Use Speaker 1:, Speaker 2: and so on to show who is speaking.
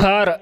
Speaker 1: para